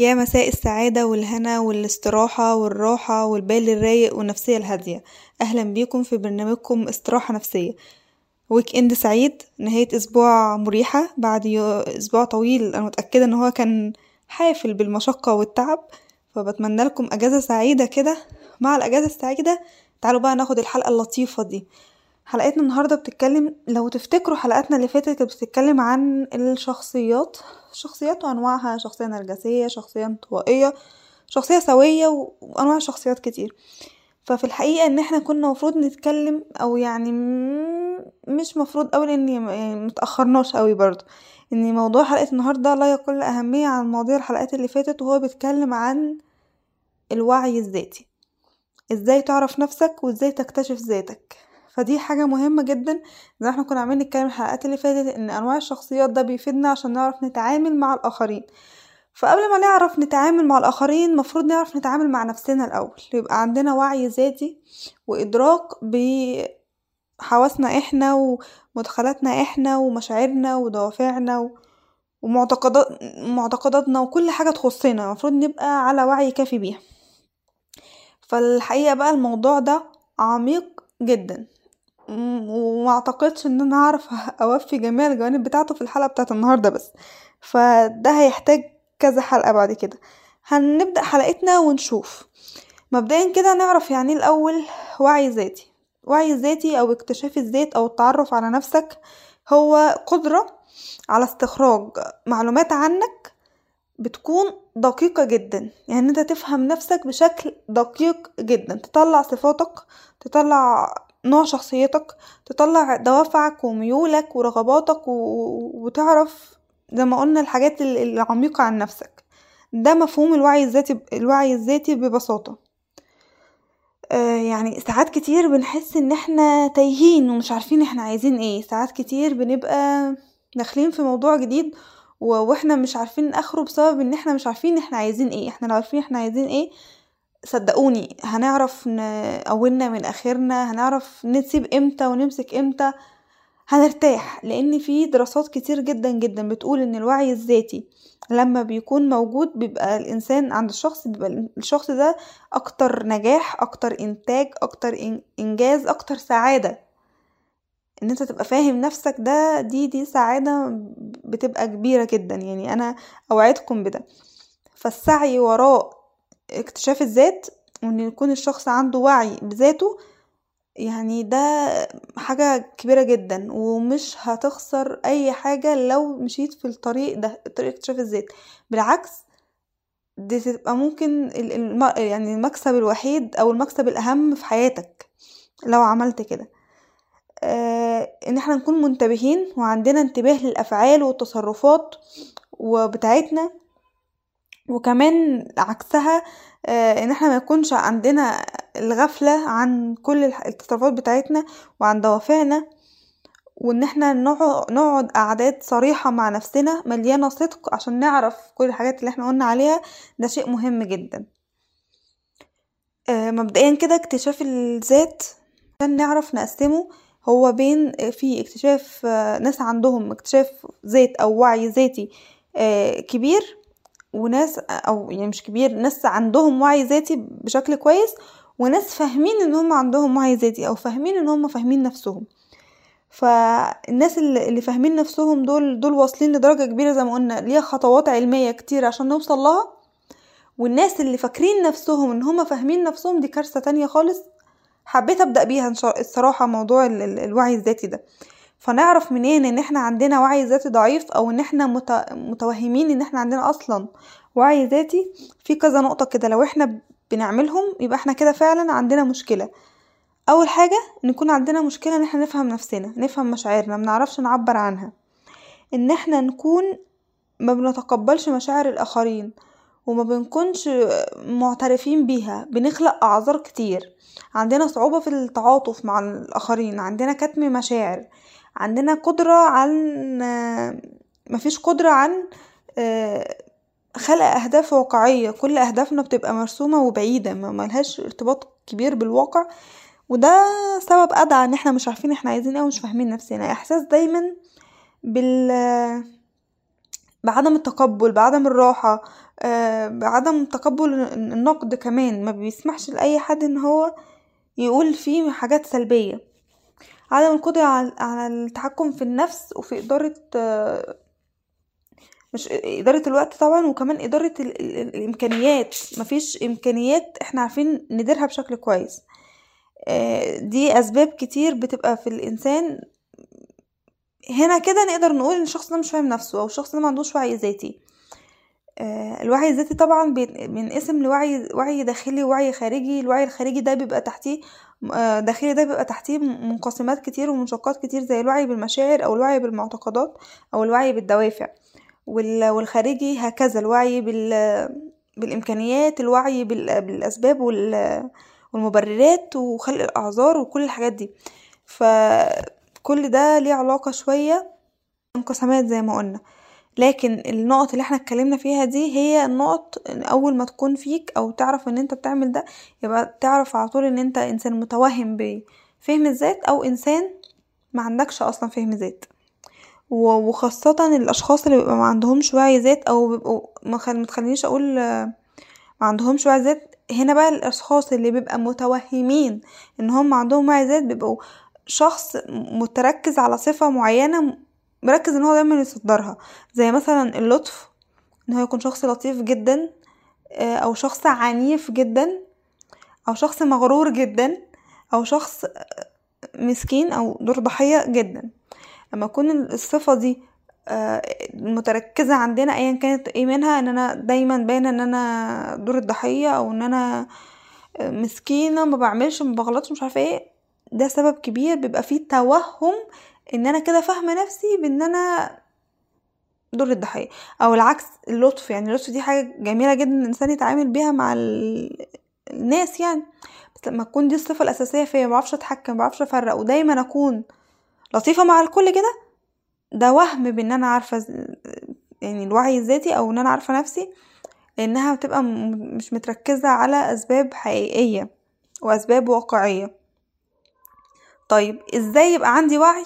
يا مساء السعادة والهنا والاستراحة والراحة والبال الرايق والنفسية الهادية. أهلا بيكم في برنامجكم استراحة نفسية. weekend سعيد. نهاية أسبوع مريحة. بعد أسبوع طويل أنا متأكدة إن هو كان حافل بالمشقة والتعب. فبتمنى لكم أجازة سعيدة كده. مع الأجازة السعيدة تعالوا بقى ناخد الحلقة اللطيفة دي. حلقتنا النهاردة بتتكلم لو تفتكروا حلقاتنا اللي فاتت كانت بتتكلم عن الشخصيات الشخصيات وأنواعها شخصية نرجسية شخصية انطوائية شخصية سوية وأنواع شخصيات كتير. ففي الحقيقة إن إحنا كنا مفروض نتكلم أو يعني مش مفروض أوي لأن يعني متأخرناش أوي برضه. إن موضوع حلقة النهاردة لا يقل أهمية عن مواضيع الحلقات اللي فاتت وهو بيتكلم عن الوعي الذاتي. إزاي تعرف نفسك وإزاي تكتشف ذاتك. فدي حاجة مهمة جدا زي إحنا كنا عاملين نتكلم الحلقات اللي فاتت إن أنواع الشخصيات ده بيفيدنا عشان نعرف نتعامل مع الآخرين. فقبل ما نعرف نتعامل مع الآخرين مفروض نعرف نتعامل مع نفسنا الأول. يبقى عندنا وعي ذاتي وإدراك بحواسنا إحنا ومدخلاتنا إحنا ومشاعرنا ودوافعنا ومعتقدات معتقداتنا وكل حاجة تخصنا. مفروض نبقى على وعي كافي بيها. فالحقيقة بقى الموضوع ده عميق جدا. ومعتقدش ان أنا اعرف اوفي جميع الجوانب بتاعته في الحلقة بتاعت النهاردة بس. فده هيحتاج كذا حلقة بعد كده. هنبدأ حلقتنا ونشوف. مبدئيا كده نعرف يعني الأول وعي ذاتي. وعي الذاتي أو اكتشاف الذات أو التعرف على نفسك هو قدرة على استخراج معلومات عنك بتكون دقيقة جدا. يعني أنت تفهم نفسك بشكل دقيق جدا. تطلع صفاتك تطلع نوع شخصيتك تطلع دوافعك وميولك ورغباتك. وتعرف زي ما قلنا الحاجات العميقة عن نفسك. ده مفهوم الوعي الذاتي الوعي الذاتي ببساطة. آه يعني ساعات كتير بنحس إن إحنا تايهين ومش عارفين إحنا عايزين إيه. ساعات كتير بنبقى داخلين في موضوع جديد وإحنا مش عارفين آخره بسبب إن إحنا مش عارفين إحنا عايزين إيه. إحنا لو عارفين إحنا عايزين إيه صدقوني هنعرف أولنا من آخرنا هنعرف نسيب إمتى ونمسك إمتى هنرتاح لأن في دراسات كتير جدا جدا بتقول إن الوعي الذاتي لما بيكون موجود بيبقى الإنسان عند الشخص بيبقى الشخص ده أكتر نجاح أكتر إنتاج أكتر إنجاز أكتر سعادة. إن أنت تبقى فاهم نفسك ده دي دي سعادة بتبقى كبيرة جدا يعني أنا أوعدكم بده. فالسعي وراء اكتشاف الذات وإن يكون الشخص عنده وعي بذاته يعني ده حاجة كبيرة جدا ومش هتخسر أي حاجة لو مشيت في الطريق ده طريق اكتشاف الذات. بالعكس دي تبقى ممكن يعني المكسب الوحيد أو المكسب الأهم في حياتك لو عملت كده. آه إن إحنا نكون منتبهين وعندنا انتباه للأفعال والتصرفات وبتاعتنا وكمان عكسها آه إن إحنا ما يكونش عندنا الغفلة عن كل التصرفات بتاعتنا وعن دوافعنا وإن إحنا نقعد قعدات صريحة مع نفسنا مليانة صدق عشان نعرف كل الحاجات اللي إحنا قلنا عليها ده شيء مهم جدا. آه مبدئيا كده اكتشاف الذات عشان نعرف نقسمه هو بين في اكتشاف ناس عندهم اكتشاف ذات أو وعي ذاتي آه كبير وناس أو يعني مش كبير ناس عندهم وعي ذاتي بشكل كويس وناس فاهمين إن هم عندهم وعي ذاتي أو فاهمين إن هم فاهمين نفسهم. فالناس اللي فاهمين نفسهم دول دول واصلين لدرجة كبيرة زي ما قلنا ليها خطوات علمية كتير عشان نوصل لها. والناس اللي فاكرين نفسهم إن هم فاهمين نفسهم دي كارثة تانية خالص. حبيت أبدأ بيها الصراحة موضوع الوعي الذاتي ده. فنعرف منين إن إحنا عندنا وعي ذاتي ضعيف أو إن إحنا متوهمين إن إحنا عندنا أصلا وعي ذاتي؟ في كذا نقطة كده لو إحنا بنعملهم يبقى إحنا كده فعلا عندنا مشكلة. أول حاجة نكون عندنا مشكلة إن إحنا نفهم نفسنا نفهم مشاعرنا منعرفش نعبر عنها. إن إحنا نكون ما بنتقبلش مشاعر الآخرين. وما بنكونش معترفين بيها بنخلق أعذار كتير. عندنا صعوبة في التعاطف مع الآخرين عندنا كتم مشاعر عندنا قدرة عن مفيش قدرة عن خلق أهداف واقعية. كل أهدافنا بتبقى مرسومة وبعيدة ملهاش ارتباط كبير بالواقع. وده سبب أدعى إن إحنا مش عارفين إحنا عايزين إيه ومش فاهمين نفسنا. إحساس دايما بال بعدم التقبل بعدم الراحة. بعدم تقبل النقد كمان. مبيسمحش لأي حد إن هو يقول فيه حاجات سلبية. عدم القدرة على التحكم في النفس وفي إدارة مش إدارة الوقت طبعا وكمان إدارة الإمكانيات. مفيش إمكانيات إحنا عارفين نديرها بشكل كويس. دي أسباب كتير بتبقى في الإنسان. هنا كده نقدر نقول إن الشخص ده مش فاهم نفسه أو الشخص ده ما عندوش وعي ذاتي. الوعي الذاتي طبعا بينقسم لوعي وعي داخلي ووعي خارجي. الوعي الخارجي ده بيبقى تحتيه داخلي ده بيبقى تحتيه منقسمات كتير ومنشقات كتير زي الوعي بالمشاعر أو الوعي بالمعتقدات أو الوعي بالدوافع. والخارجي هكذا الوعي بالإمكانيات الوعي بالأسباب والمبررات وخلق الأعذار وكل الحاجات دي. فكل ده ليه علاقة شوية انقسامات زي ما قلنا. لكن النقط اللي إحنا اتكلمنا فيها دي هي النقط أول ما تكون فيك أو تعرف إن أنت بتعمل ده يبقى تعرف على طول إن أنت إنسان متوهم بفهم الذات أو إنسان ما عندكش أصلا فهم ذات. وخاصة الأشخاص اللي بيبقى ما عندهمش وعي ذات أو بيبقوا ما تخلينيش أقول ما عندهمش وعي ذات هنا بقى الأشخاص اللي بيبقى متوهمين إن هم عندهم وعي ذات بيبقوا شخص متركز على صفة معينة مركز إن هو دايما يصدرها. زي مثلا اللطف إن هو يكون شخص لطيف جدا أو شخص عنيف جدا أو شخص مغرور جدا أو شخص مسكين أو دور ضحية جدا. لما تكون الصفة دي متركزة عندنا ايا كانت إيه منها؟ إن أنا دايما باينة إن أنا دور الضحية أو إن أنا مسكينة ما بعملش ما بغلطش مش عارفة إيه. ده سبب كبير بيبقى فيه توهم إن أنا كده فاهمة نفسي بإن أنا دور الضحية. أو العكس اللطف. يعني اللطف دي حاجة جميلة جدا الإنسان يتعامل بيها مع الناس يعني. بس لما تكون دي الصفة الأساسية فيا بعرفش أتحكم بعرفش أفرق ودايما أكون لطيفة مع الكل كده ده وهم بإن أنا عارفة يعني الوعي الذاتي أو إن أنا عارفة نفسي لانها بتبقى مش متركزة على أسباب حقيقية وأسباب واقعية. طيب إزاي يبقى عندي وعي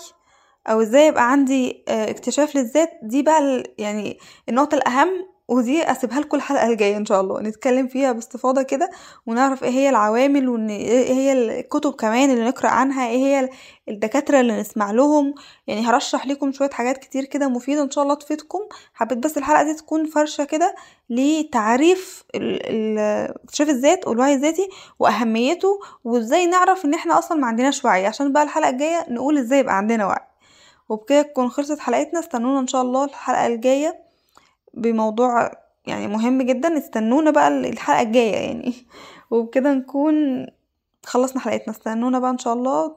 أو إزاي يبقى عندي اكتشاف للذات دي بقى يعني النقطة الأهم ودي أسيبها لكم الحلقة الجاية إن شاء الله. نتكلم فيها باستفاضة كده ونعرف إيه هي العوامل وإن إيه هي الكتب كمان اللي نقرأ عنها إيه هي الدكاترة اللي نسمع لهم. يعني هرشح لكم شوية حاجات كتير كده مفيدة إن شاء الله تفيدكم. حبيت بس الحلقة دي تكون فرشة كده لتعريف اكتشاف الذات والوعي الذاتي وأهميته وإزاي نعرف إن إحنا أصلا ما عندناش وعي. عشان بقى الحلقة الجاية نقول إزاي يبقى عندنا وعي. وبكده تكون خلصت حلقتنا. استنونا إن شاء الله الحلقة الجاية بموضوع يعني مهم جدا. استنونا بقى الحلقة الجاية يعني. وبكده نكون خلصنا حلقتنا. استنونا بقى إن شاء الله.